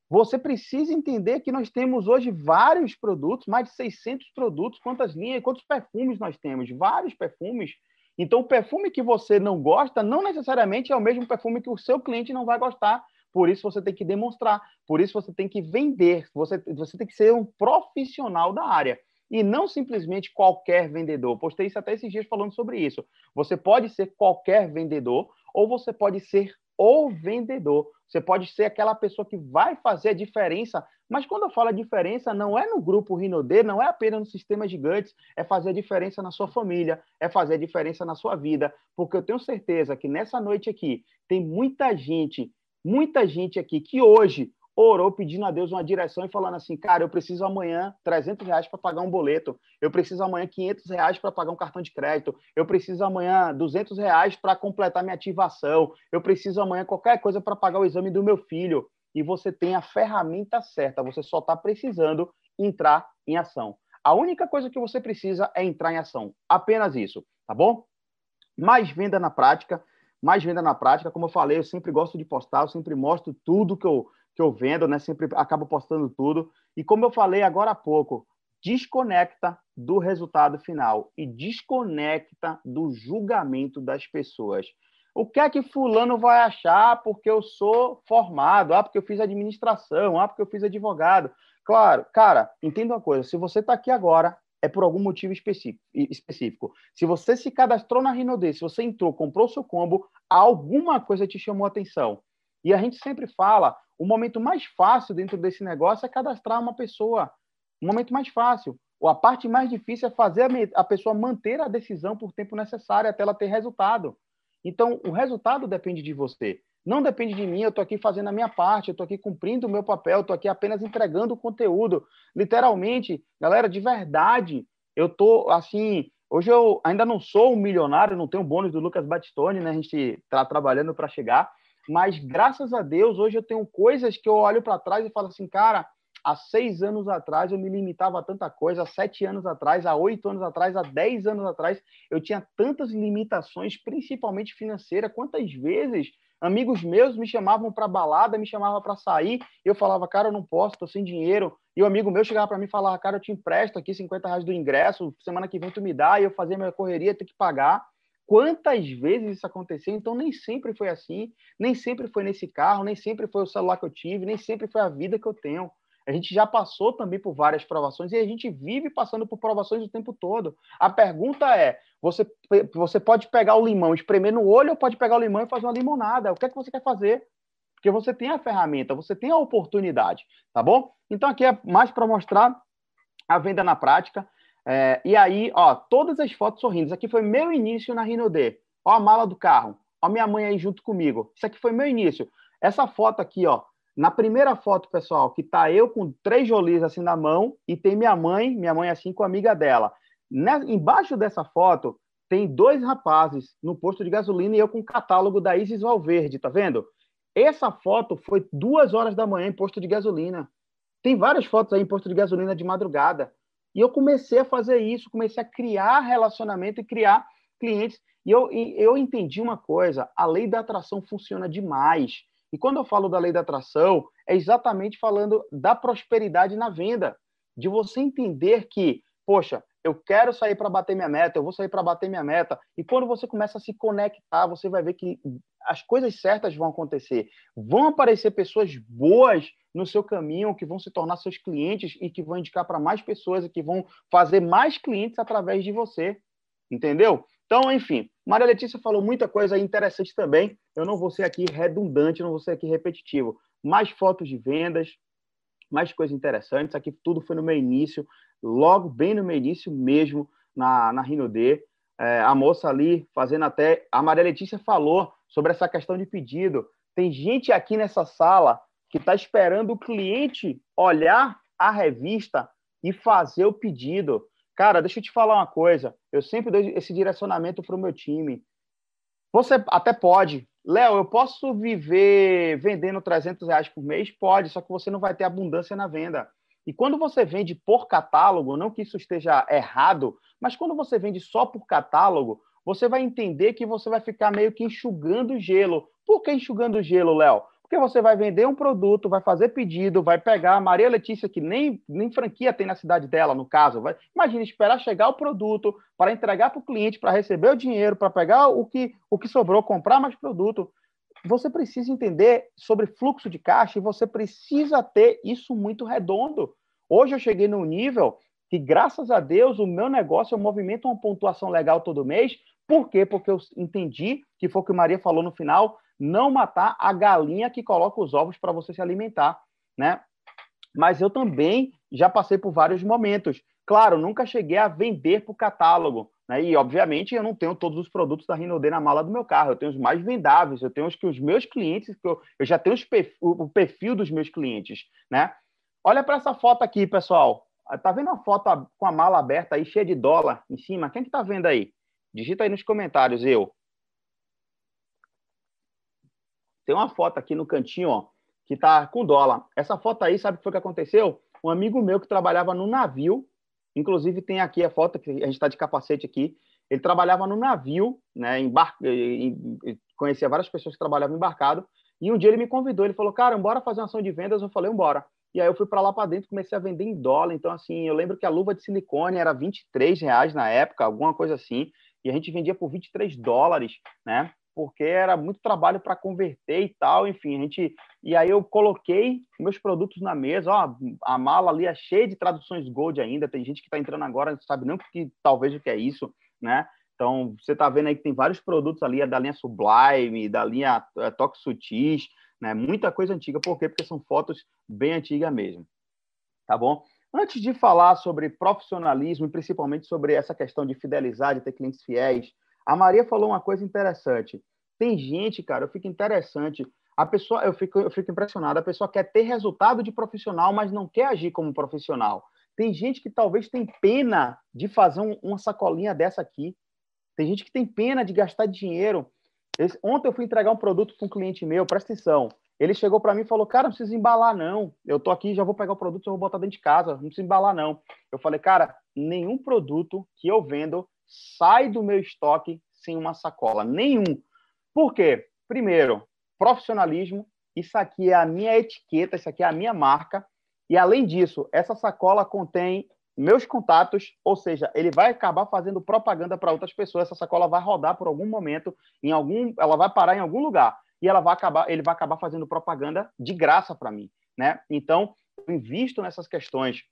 Você precisa entender que nós temos hoje vários produtos, mais de 600 produtos, quantas linhas, quantos perfumes nós temos, vários perfumes. Então, o perfume que você não gosta não necessariamente é o mesmo perfume que o seu cliente não vai gostar. Por isso você tem que demonstrar, por isso você tem que vender, você, você tem que ser um profissional da área e não simplesmente qualquer vendedor. Postei isso até esses dias falando sobre isso. Você pode ser qualquer vendedor ou você pode ser o vendedor. Você pode ser aquela pessoa que vai fazer a diferença. Mas quando eu falo a diferença, não é no grupo Rinode, não é apenas no sistema gigantes, é fazer a diferença na sua família, é fazer a diferença na sua vida. Porque eu tenho certeza que nessa noite aqui tem muita gente muita gente aqui que hoje orou pedindo a Deus uma direção e falando assim, cara, eu preciso amanhã 300 reais para pagar um boleto, eu preciso amanhã 500 reais para pagar um cartão de crédito, eu preciso amanhã 200 reais para completar minha ativação, eu preciso amanhã qualquer coisa para pagar o exame do meu filho. E você tem a ferramenta certa, você só está precisando entrar em ação. A única coisa que você precisa é entrar em ação. Apenas isso, tá bom? Mais venda na prática, mais venda na prática. Como eu falei, eu sempre gosto de postar, eu sempre mostro tudo que eu, que eu vendo, né? Sempre acabo postando tudo. E como eu falei agora há pouco, desconecta do resultado final e desconecta do julgamento das pessoas. O que é que fulano vai achar porque eu sou formado? Ah, porque eu fiz administração, ah, porque eu fiz advogado. Claro, cara, entenda uma coisa, se você está aqui agora, é por algum motivo específico. Se você se cadastrou na Rinode, se você entrou, comprou seu combo, alguma coisa te chamou a atenção. E a gente sempre fala, o momento mais fácil dentro desse negócio é cadastrar uma pessoa. O momento mais fácil. Ou a parte mais difícil é fazer a pessoa manter a decisão por tempo necessário até ela ter resultado. Então, o resultado depende de você. Não depende de mim, eu estou aqui fazendo a minha parte, eu estou aqui cumprindo o meu papel, estou aqui apenas entregando o conteúdo. Literalmente, galera, de verdade, eu estou assim. Hoje eu ainda não sou um milionário, não tenho bônus do Lucas Batistone, né? A gente está trabalhando para chegar, mas graças a Deus, hoje eu tenho coisas que eu olho para trás e falo assim, cara, há seis anos atrás eu me limitava a tanta coisa, há sete anos atrás, há oito anos atrás, há dez anos atrás, eu tinha tantas limitações, principalmente financeira. Quantas vezes Amigos meus me chamavam para balada, me chamavam para sair, eu falava, cara, eu não posso, estou sem dinheiro. E o amigo meu chegava para mim e falava, cara, eu te empresto aqui 50 reais do ingresso, semana que vem tu me dá, e eu fazia minha correria, ter que pagar. Quantas vezes isso aconteceu? Então, nem sempre foi assim, nem sempre foi nesse carro, nem sempre foi o celular que eu tive, nem sempre foi a vida que eu tenho. A gente já passou também por várias provações e a gente vive passando por provações o tempo todo. A pergunta é: você, você pode pegar o limão, espremer no olho, ou pode pegar o limão e fazer uma limonada? O que é que você quer fazer? Porque você tem a ferramenta, você tem a oportunidade, tá bom? Então aqui é mais para mostrar a venda na prática. É, e aí, ó, todas as fotos sorrindo. Isso aqui foi meu início na D. Ó a mala do carro. Ó minha mãe aí junto comigo. Isso aqui foi meu início. Essa foto aqui, ó, na primeira foto, pessoal, que tá eu com três jolis assim na mão e tem minha mãe, minha mãe assim com a amiga dela. embaixo dessa foto tem dois rapazes no posto de gasolina e eu com o catálogo da Isis Valverde, tá vendo? Essa foto foi duas horas da manhã em posto de gasolina. Tem várias fotos aí em posto de gasolina de madrugada. E eu comecei a fazer isso, comecei a criar relacionamento e criar clientes. E eu, eu entendi uma coisa: a lei da atração funciona demais. E quando eu falo da lei da atração, é exatamente falando da prosperidade na venda, de você entender que, poxa, eu quero sair para bater minha meta, eu vou sair para bater minha meta. E quando você começa a se conectar, você vai ver que as coisas certas vão acontecer. Vão aparecer pessoas boas no seu caminho, que vão se tornar seus clientes e que vão indicar para mais pessoas e que vão fazer mais clientes através de você. Entendeu? Então, enfim, Maria Letícia falou muita coisa interessante também. Eu não vou ser aqui redundante, não vou ser aqui repetitivo. Mais fotos de vendas, mais coisas interessantes. Aqui tudo foi no meu início, logo bem no meu início mesmo, na, na Rino D. É, a moça ali fazendo até. A Maria Letícia falou sobre essa questão de pedido. Tem gente aqui nessa sala que está esperando o cliente olhar a revista e fazer o pedido. Cara, deixa eu te falar uma coisa. Eu sempre dou esse direcionamento para o meu time. Você até pode. Léo, eu posso viver vendendo 300 reais por mês? Pode, só que você não vai ter abundância na venda. E quando você vende por catálogo, não que isso esteja errado, mas quando você vende só por catálogo, você vai entender que você vai ficar meio que enxugando gelo. Por que enxugando gelo, Léo? Porque você vai vender um produto, vai fazer pedido, vai pegar a Maria Letícia, que nem, nem franquia tem na cidade dela, no caso. Vai, imagina esperar chegar o produto para entregar para o cliente, para receber o dinheiro, para pegar o que, o que sobrou, comprar mais produto. Você precisa entender sobre fluxo de caixa e você precisa ter isso muito redondo. Hoje eu cheguei num nível que, graças a Deus, o meu negócio eu movimento uma pontuação legal todo mês. Por quê? Porque eu entendi, que foi o que Maria falou no final, não matar a galinha que coloca os ovos para você se alimentar, né? Mas eu também já passei por vários momentos. Claro, nunca cheguei a vender por catálogo, né? E obviamente eu não tenho todos os produtos da Rinode na mala do meu carro. Eu tenho os mais vendáveis, eu tenho os que os meus clientes, que eu, eu já tenho o perfil dos meus clientes, né? Olha para essa foto aqui, pessoal. Tá vendo a foto com a mala aberta aí, cheia de dólar em cima? Quem que tá vendo aí? Digita aí nos comentários, eu. Tem uma foto aqui no cantinho, ó, que tá com dólar. Essa foto aí, sabe o que foi que aconteceu? Um amigo meu que trabalhava no navio, inclusive tem aqui a foto que a gente está de capacete aqui. Ele trabalhava no navio, né, embar... conhecia várias pessoas que trabalhavam embarcado. E um dia ele me convidou, ele falou, cara, bora fazer uma ação de vendas. Eu falei, bora. E aí eu fui para lá para dentro, comecei a vender em dólar. Então, assim, eu lembro que a luva de silicone era 23 reais na época, alguma coisa assim. E a gente vendia por 23 dólares, né? Porque era muito trabalho para converter e tal, enfim, a gente e aí eu coloquei meus produtos na mesa, ó, a mala ali é cheia de traduções Gold ainda, tem gente que está entrando agora, não sabe nem o que talvez o que é isso, né? Então, você está vendo aí que tem vários produtos ali, é da linha Sublime, da linha é, Toque Sutis, né? Muita coisa antiga. Por quê? Porque são fotos bem antigas mesmo. Tá bom? Antes de falar sobre profissionalismo e principalmente sobre essa questão de fidelizar, de ter clientes fiéis, a Maria falou uma coisa interessante. Tem gente, cara, eu fico interessante. A pessoa, eu fico, eu fico impressionado. A pessoa quer ter resultado de profissional, mas não quer agir como profissional. Tem gente que talvez tem pena de fazer um, uma sacolinha dessa aqui. Tem gente que tem pena de gastar dinheiro. Esse, ontem eu fui entregar um produto para um cliente meu, presta atenção. Ele chegou para mim e falou: Cara, não precisa embalar, não. Eu tô aqui, já vou pegar o produto, já vou botar dentro de casa. Não precisa embalar, não. Eu falei: Cara, nenhum produto que eu vendo sai do meu estoque sem uma sacola. Nenhum. Por quê? Primeiro, profissionalismo. Isso aqui é a minha etiqueta, isso aqui é a minha marca. E além disso, essa sacola contém meus contatos, ou seja, ele vai acabar fazendo propaganda para outras pessoas. Essa sacola vai rodar por algum momento, em algum, ela vai parar em algum lugar e ela vai acabar, ele vai acabar fazendo propaganda de graça para mim, né? Então, eu invisto nessas questões.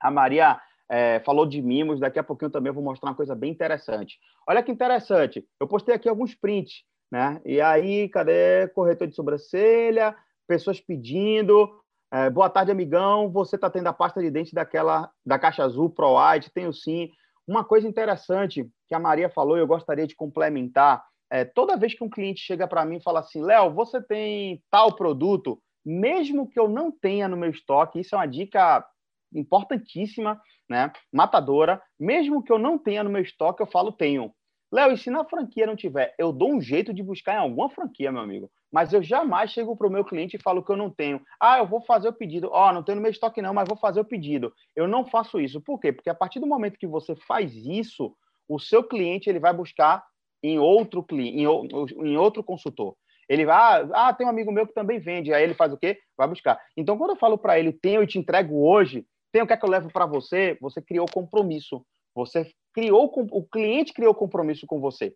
A Maria é, falou de mimos, daqui a pouquinho também eu vou mostrar uma coisa bem interessante. Olha que interessante, eu postei aqui alguns prints, né? E aí, cadê corretor de sobrancelha? Pessoas pedindo, é, boa tarde, amigão. Você está tendo a pasta de dente daquela da caixa azul Pro White? Tenho sim. Uma coisa interessante que a Maria falou, eu gostaria de complementar. É, toda vez que um cliente chega para mim e fala assim, Léo, você tem tal produto, mesmo que eu não tenha no meu estoque, isso é uma dica importantíssima, né? Matadora. Mesmo que eu não tenha no meu estoque, eu falo tenho. Léo, e se na franquia não tiver, eu dou um jeito de buscar em alguma franquia, meu amigo mas eu jamais chego para o meu cliente e falo que eu não tenho. Ah, eu vou fazer o pedido. Ó, oh, não tenho no meu estoque não, mas vou fazer o pedido. Eu não faço isso. Por quê? Porque a partir do momento que você faz isso, o seu cliente ele vai buscar em outro cliente, em outro consultor. Ele vai, ah, tem um amigo meu que também vende. Aí ele faz o quê? Vai buscar. Então, quando eu falo para ele, tenho e te entrego hoje, tem o que é que eu levo para você? Você criou compromisso. Você criou, o cliente criou compromisso com você.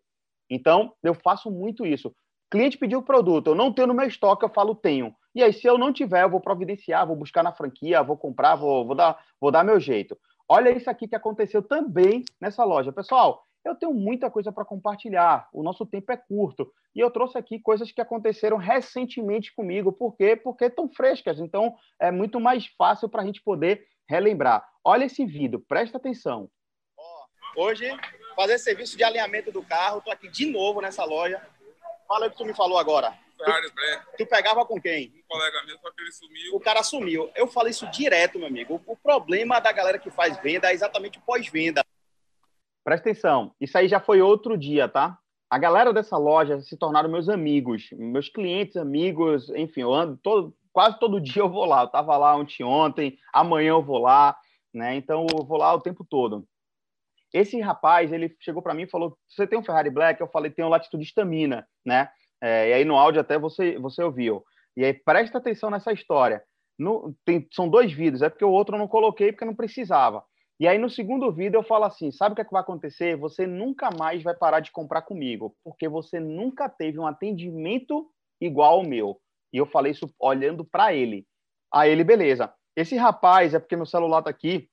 Então, eu faço muito isso. Cliente pediu o produto, eu não tenho no meu estoque, eu falo tenho. E aí, se eu não tiver, eu vou providenciar, vou buscar na franquia, vou comprar, vou, vou, dar, vou dar meu jeito. Olha isso aqui que aconteceu também nessa loja. Pessoal, eu tenho muita coisa para compartilhar, o nosso tempo é curto. E eu trouxe aqui coisas que aconteceram recentemente comigo. Por quê? Porque estão frescas, então é muito mais fácil para a gente poder relembrar. Olha esse vídeo, presta atenção. Hoje, fazer serviço de alinhamento do carro, estou aqui de novo nessa loja Fala o que tu me falou agora. Ferrari Black. Tu pegava com quem? Um colega meu, só que ele sumiu. O cara sumiu. Eu falei isso direto, meu amigo. O problema da galera que faz venda é exatamente o pós-venda. Presta atenção. Isso aí já foi outro dia, tá? A galera dessa loja se tornaram meus amigos, meus clientes, amigos, enfim, eu ando todo, quase todo dia eu vou lá. Eu tava lá ontem, ontem, amanhã eu vou lá, né? Então eu vou lá o tempo todo. Esse rapaz, ele chegou para mim e falou: Você tem um Ferrari Black? Eu falei: Tenho Latitude Estamina, né? É, e aí no áudio até você, você ouviu. E aí presta atenção nessa história. No, tem, são dois vídeos, é porque o outro eu não coloquei porque não precisava. E aí no segundo vídeo eu falo assim: sabe o que, é que vai acontecer? Você nunca mais vai parar de comprar comigo, porque você nunca teve um atendimento igual ao meu. E eu falei isso olhando para ele. Aí ele, beleza. Esse rapaz, é porque meu celular tá aqui,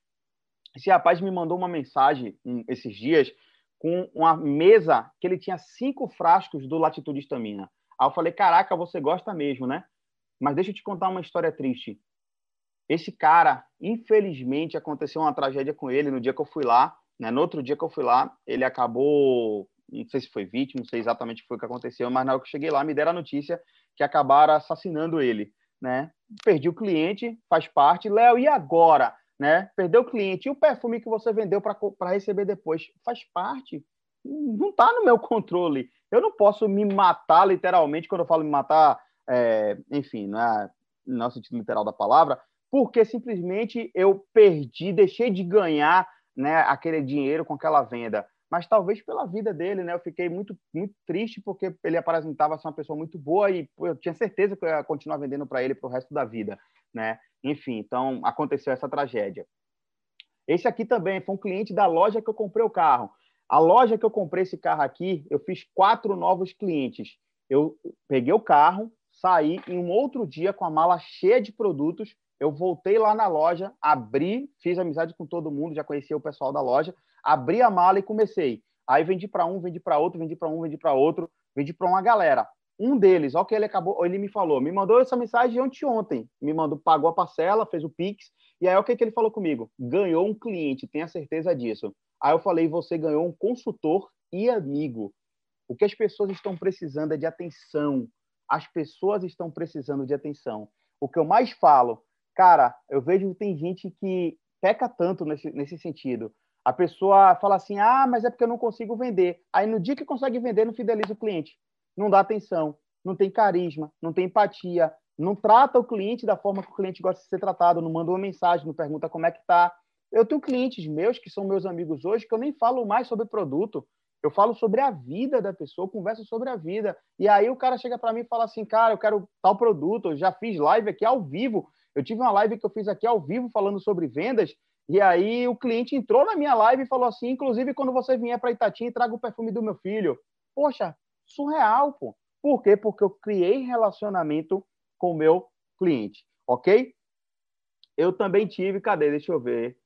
esse rapaz me mandou uma mensagem um, esses dias com uma mesa que ele tinha cinco frascos do Latitude Estamina. Aí eu falei, caraca, você gosta mesmo, né? Mas deixa eu te contar uma história triste. Esse cara, infelizmente, aconteceu uma tragédia com ele no dia que eu fui lá. Né? No outro dia que eu fui lá, ele acabou, não sei se foi vítima, não sei exatamente o que foi que aconteceu, mas na hora que eu cheguei lá, me deram a notícia que acabaram assassinando ele. Né? Perdi o cliente, faz parte. Léo, e agora? Né? Perdeu o cliente. E o perfume que você vendeu para receber depois? Faz parte. Não está no meu controle. Eu não posso me matar, literalmente, quando eu falo me matar, é, enfim, não é, não é o sentido literal da palavra, porque simplesmente eu perdi, deixei de ganhar né, aquele dinheiro com aquela venda. Mas talvez pela vida dele, né? Eu fiquei muito, muito triste porque ele aparentava ser uma pessoa muito boa e eu tinha certeza que eu ia continuar vendendo para ele para o resto da vida, né? Enfim, então aconteceu essa tragédia. Esse aqui também foi um cliente da loja que eu comprei o carro. A loja que eu comprei esse carro aqui, eu fiz quatro novos clientes. Eu peguei o carro, saí em um outro dia com a mala cheia de produtos. Eu voltei lá na loja, abri, fiz amizade com todo mundo, já conhecia o pessoal da loja, abri a mala e comecei. Aí vendi para um, vendi para outro, vendi para um, vendi para outro, vendi para uma galera. Um deles, ó, que ele acabou, ele me falou, me mandou essa mensagem ontem, me mandou, pagou a parcela, fez o Pix, e aí o que, que ele falou comigo? Ganhou um cliente, tenha certeza disso. Aí eu falei, você ganhou um consultor e amigo. O que as pessoas estão precisando é de atenção. As pessoas estão precisando de atenção. O que eu mais falo, cara, eu vejo que tem gente que peca tanto nesse, nesse sentido. A pessoa fala assim, ah, mas é porque eu não consigo vender. Aí no dia que consegue vender, não fideliza o cliente não dá atenção, não tem carisma, não tem empatia, não trata o cliente da forma que o cliente gosta de ser tratado, não manda uma mensagem, não pergunta como é que tá. Eu tenho clientes meus que são meus amigos hoje que eu nem falo mais sobre produto, eu falo sobre a vida da pessoa, converso sobre a vida. E aí o cara chega para mim e fala assim, cara, eu quero tal produto, eu já fiz live aqui ao vivo. Eu tive uma live que eu fiz aqui ao vivo falando sobre vendas, e aí o cliente entrou na minha live e falou assim, inclusive quando você vier para Itatim, traga o perfume do meu filho. Poxa, surreal, pô. Por quê? Porque eu criei relacionamento com o meu cliente, ok? Eu também tive, cadê? Deixa eu ver.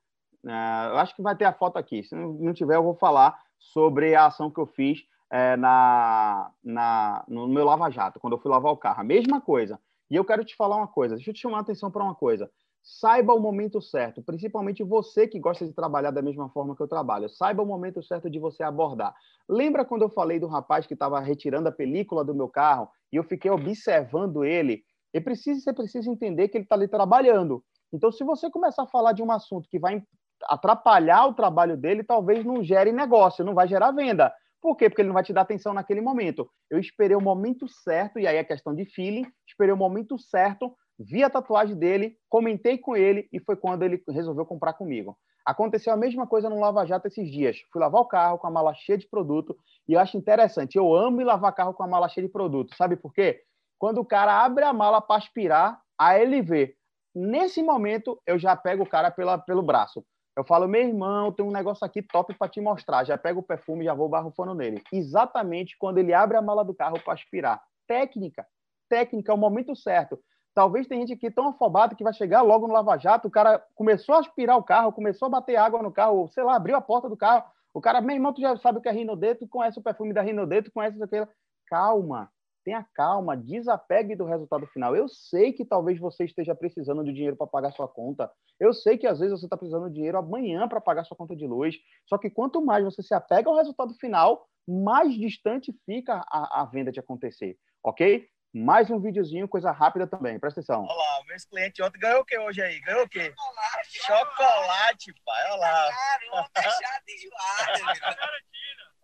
Uh, eu acho que vai ter a foto aqui. Se não tiver, eu vou falar sobre a ação que eu fiz é, na, na, no meu lava-jato, quando eu fui lavar o carro. A mesma coisa. E eu quero te falar uma coisa. Deixa eu te chamar a atenção para uma coisa. Saiba o momento certo, principalmente você que gosta de trabalhar da mesma forma que eu trabalho. Saiba o momento certo de você abordar. Lembra quando eu falei do rapaz que estava retirando a película do meu carro e eu fiquei observando ele? E precisa, você precisa entender que ele está ali trabalhando. Então, se você começar a falar de um assunto que vai atrapalhar o trabalho dele, talvez não gere negócio, não vai gerar venda. Por quê? Porque ele não vai te dar atenção naquele momento. Eu esperei o momento certo, e aí é questão de feeling, esperei o momento certo vi a tatuagem dele, comentei com ele e foi quando ele resolveu comprar comigo. Aconteceu a mesma coisa no Lava Jato esses dias. Fui lavar o carro com a mala cheia de produto e eu acho interessante. Eu amo lavar carro com a mala cheia de produto. Sabe por quê? Quando o cara abre a mala para aspirar, a ele vê. Nesse momento, eu já pego o cara pela, pelo braço. Eu falo, meu irmão, tem um negócio aqui top para te mostrar. Já pego o perfume, já vou barrufando nele. Exatamente quando ele abre a mala do carro para aspirar. Técnica. Técnica é o momento certo. Talvez tem gente aqui tão afobado que vai chegar logo no Lava Jato, o cara começou a aspirar o carro, começou a bater água no carro, sei lá, abriu a porta do carro. O cara, meu irmão, tu já sabe o que é Rinodeto, conhece o perfume da Rinodeto, conhece isso aquilo. Calma, tenha calma, desapegue do resultado final. Eu sei que talvez você esteja precisando de dinheiro para pagar sua conta. Eu sei que às vezes você está precisando de dinheiro amanhã para pagar sua conta de luz. Só que quanto mais você se apega ao resultado final, mais distante fica a, a venda de acontecer, ok? Mais um videozinho, coisa rápida também. Presta atenção. Olha lá, meus clientes ontem ganhou o que hoje aí? Ganhou o quê? Chocolate, Chocolate pai. Olha lá. Caramba, fechado enjoado,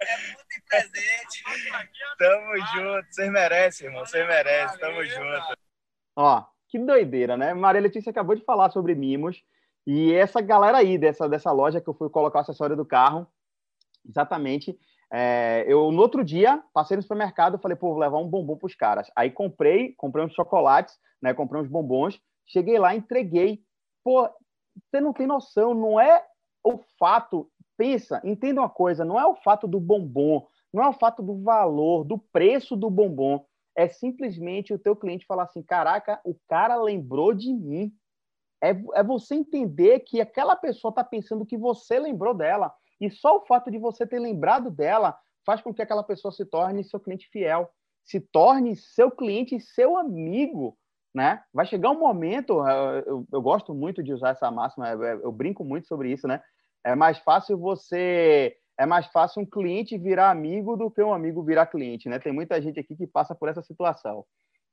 É muito presente. Tamo junto. Vocês merecem, irmão. Vocês merecem. Tamo junto. Ó, que doideira, né? Maria Letícia acabou de falar sobre mimos. E essa galera aí dessa, dessa loja que eu fui colocar o acessório do carro, exatamente, é, eu, no outro dia, passei no supermercado, falei, pô, vou levar um bombom para os caras. Aí comprei, comprei uns chocolates, né? Comprei uns bombons. Cheguei lá, entreguei. Pô, você não tem noção, não é o fato. Pensa, entenda uma coisa, não é o fato do bombom, não é o fato do valor, do preço do bombom. É simplesmente o teu cliente falar assim, caraca, o cara lembrou de mim. É, é você entender que aquela pessoa está pensando que você lembrou dela. E só o fato de você ter lembrado dela faz com que aquela pessoa se torne seu cliente fiel, se torne seu cliente e seu amigo, né? Vai chegar um momento, eh, eu, eu gosto muito de usar essa máxima, eu, eu brinco muito sobre isso, né? É mais fácil você é mais fácil um cliente virar amigo do que um amigo virar cliente, né? Tem muita gente aqui que passa por essa situação.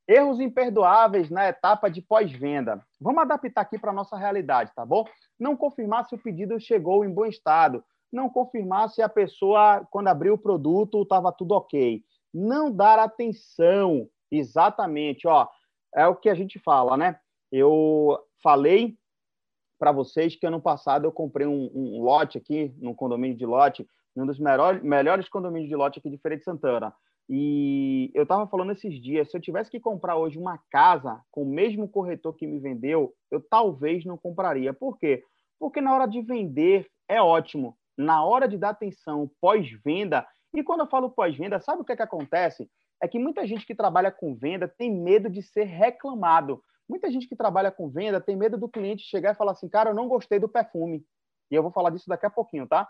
Erros imperdoáveis na etapa de pós-venda. Vamos adaptar aqui para a nossa realidade, tá bom? Não confirmar se o pedido chegou em bom estado não confirmar se a pessoa, quando abriu o produto, estava tudo ok. Não dar atenção, exatamente, ó, é o que a gente fala, né? Eu falei para vocês que ano passado eu comprei um, um, lote aqui, num condomínio de lote, um dos melhores, melhores condomínios de lote aqui de Feira de Santana. E eu estava falando esses dias, se eu tivesse que comprar hoje uma casa com o mesmo corretor que me vendeu, eu talvez não compraria. Por quê? Porque na hora de vender é ótimo na hora de dar atenção pós-venda, e quando eu falo pós-venda, sabe o que, é que acontece? É que muita gente que trabalha com venda tem medo de ser reclamado. Muita gente que trabalha com venda tem medo do cliente chegar e falar assim, cara, eu não gostei do perfume. E eu vou falar disso daqui a pouquinho, tá?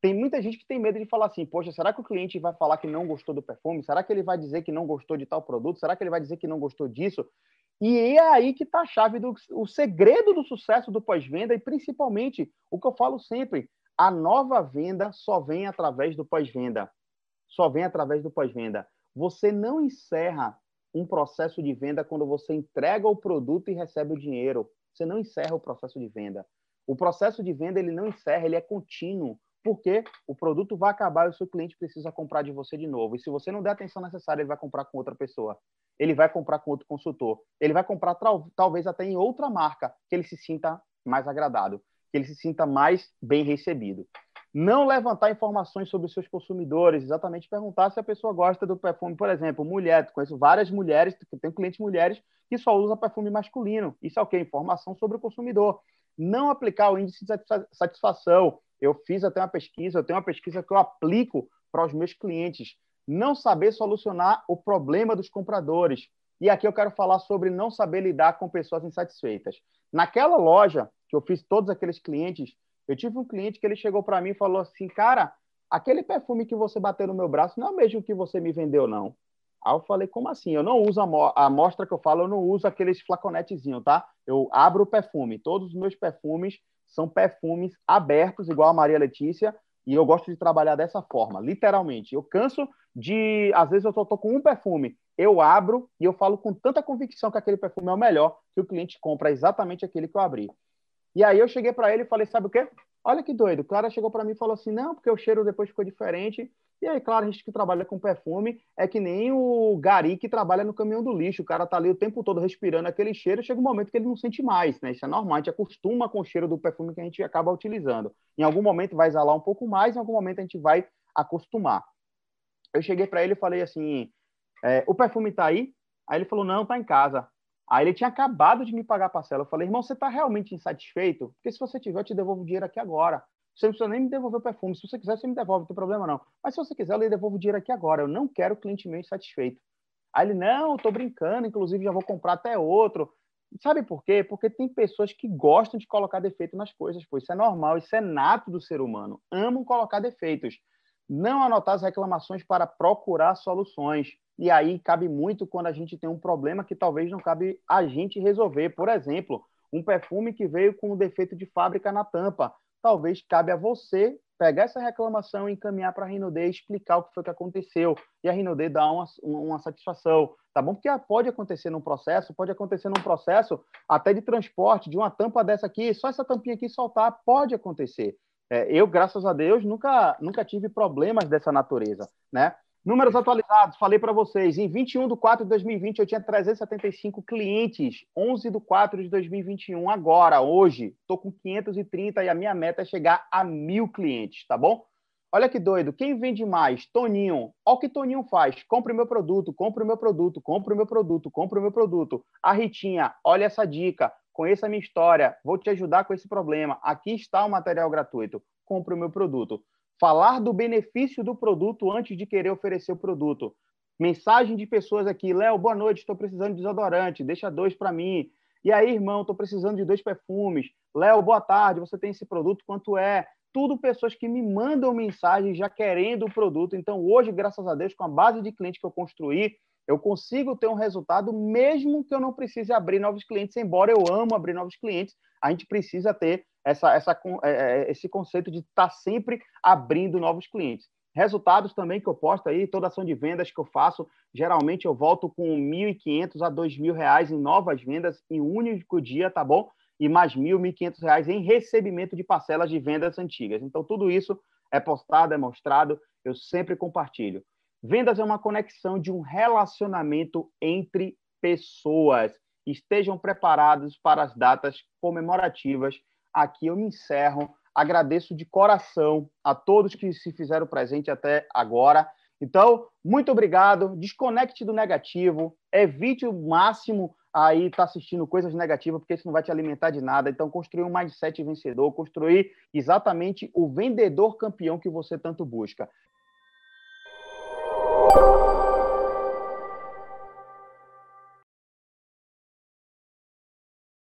Tem muita gente que tem medo de falar assim, poxa, será que o cliente vai falar que não gostou do perfume? Será que ele vai dizer que não gostou de tal produto? Será que ele vai dizer que não gostou disso? E é aí que está a chave do o segredo do sucesso do pós-venda e principalmente o que eu falo sempre, a nova venda só vem através do pós-venda. Só vem através do pós-venda. Você não encerra um processo de venda quando você entrega o produto e recebe o dinheiro. Você não encerra o processo de venda. O processo de venda ele não encerra, ele é contínuo porque o produto vai acabar e o seu cliente precisa comprar de você de novo. E se você não der a atenção necessária, ele vai comprar com outra pessoa. Ele vai comprar com outro consultor. Ele vai comprar talvez até em outra marca que ele se sinta mais agradado, que ele se sinta mais bem recebido. Não levantar informações sobre os seus consumidores, exatamente perguntar se a pessoa gosta do perfume, por exemplo, mulher. Conheço várias mulheres, tenho clientes mulheres que só usam perfume masculino. Isso é o quê? Informação sobre o consumidor. Não aplicar o índice de satisfação, eu fiz até uma pesquisa, eu tenho uma pesquisa que eu aplico para os meus clientes. Não saber solucionar o problema dos compradores. E aqui eu quero falar sobre não saber lidar com pessoas insatisfeitas. Naquela loja que eu fiz todos aqueles clientes, eu tive um cliente que ele chegou para mim e falou assim, cara, aquele perfume que você bateu no meu braço não é o mesmo que você me vendeu, não. Aí eu falei, como assim? Eu não uso a amostra que eu falo, eu não uso aqueles flaconetezinhos, tá? Eu abro o perfume. Todos os meus perfumes são perfumes abertos, igual a Maria Letícia, e eu gosto de trabalhar dessa forma, literalmente. Eu canso de, às vezes eu só tô com um perfume, eu abro e eu falo com tanta convicção que aquele perfume é o melhor, que o cliente compra exatamente aquele que eu abri. E aí eu cheguei para ele e falei, sabe o quê? Olha que doido. O cara chegou para mim e falou assim, não, porque o cheiro depois ficou diferente. E aí, claro, a gente que trabalha com perfume é que nem o gari que trabalha no caminhão do lixo. O cara tá ali o tempo todo respirando aquele cheiro, chega um momento que ele não sente mais, né? Isso é normal, a gente acostuma com o cheiro do perfume que a gente acaba utilizando. Em algum momento vai exalar um pouco mais, em algum momento a gente vai acostumar. Eu cheguei para ele e falei assim: é, o perfume tá aí? Aí ele falou: não, tá em casa. Aí ele tinha acabado de me pagar a parcela. Eu falei, irmão, você está realmente insatisfeito? Porque se você tiver, eu te devolvo o dinheiro aqui agora. Você não precisa nem me devolver o perfume. Se você quiser, você me devolve, não tem problema não. Mas se você quiser, eu lhe devolvo o dinheiro aqui agora. Eu não quero cliente meu insatisfeito. Aí ele, não, estou brincando, inclusive já vou comprar até outro. Sabe por quê? Porque tem pessoas que gostam de colocar defeito nas coisas, pô. Isso é normal, isso é nato do ser humano. Amam colocar defeitos. Não anotar as reclamações para procurar soluções. E aí cabe muito quando a gente tem um problema que talvez não cabe a gente resolver. Por exemplo, um perfume que veio com um defeito de fábrica na tampa talvez cabe a você pegar essa reclamação e encaminhar para a Rinode e explicar o que foi que aconteceu. E a Rinode dá uma, uma satisfação, tá bom? Porque pode acontecer num processo, pode acontecer num processo até de transporte, de uma tampa dessa aqui, só essa tampinha aqui soltar, pode acontecer. É, eu, graças a Deus, nunca, nunca tive problemas dessa natureza, né? Números atualizados, falei para vocês. Em 21 de 4 de 2020, eu tinha 375 clientes. 11 de 4 de 2021, agora, hoje, estou com 530 e a minha meta é chegar a mil clientes, tá bom? Olha que doido. Quem vende mais? Toninho. Olha o que Toninho faz. Compre o meu produto, compre o meu produto, compre o meu produto, compre o meu produto. A Ritinha, olha essa dica. Conheça a minha história. Vou te ajudar com esse problema. Aqui está o material gratuito. Compre o meu produto falar do benefício do produto antes de querer oferecer o produto. Mensagem de pessoas aqui, Léo, boa noite, estou precisando de desodorante, deixa dois para mim. E aí, irmão, estou precisando de dois perfumes. Léo, boa tarde, você tem esse produto, quanto é? Tudo pessoas que me mandam mensagem já querendo o produto. Então, hoje, graças a Deus, com a base de cliente que eu construí, eu consigo ter um resultado mesmo que eu não precise abrir novos clientes, embora eu amo abrir novos clientes, a gente precisa ter essa, essa, é, é, esse conceito de estar tá sempre abrindo novos clientes. Resultados também que eu posto aí, toda ação de vendas que eu faço, geralmente eu volto com R$ 1.500 a R$ 2.000 em novas vendas em um único dia, tá bom? E mais R$ 1.000, R$ 1.500 em recebimento de parcelas de vendas antigas. Então, tudo isso é postado, é mostrado, eu sempre compartilho. Vendas é uma conexão de um relacionamento entre pessoas. Estejam preparados para as datas comemorativas aqui eu me encerro. Agradeço de coração a todos que se fizeram presente até agora. Então, muito obrigado. Desconecte do negativo, evite o máximo aí tá assistindo coisas negativas, porque isso não vai te alimentar de nada. Então, construir um mindset vencedor, construir exatamente o vendedor campeão que você tanto busca.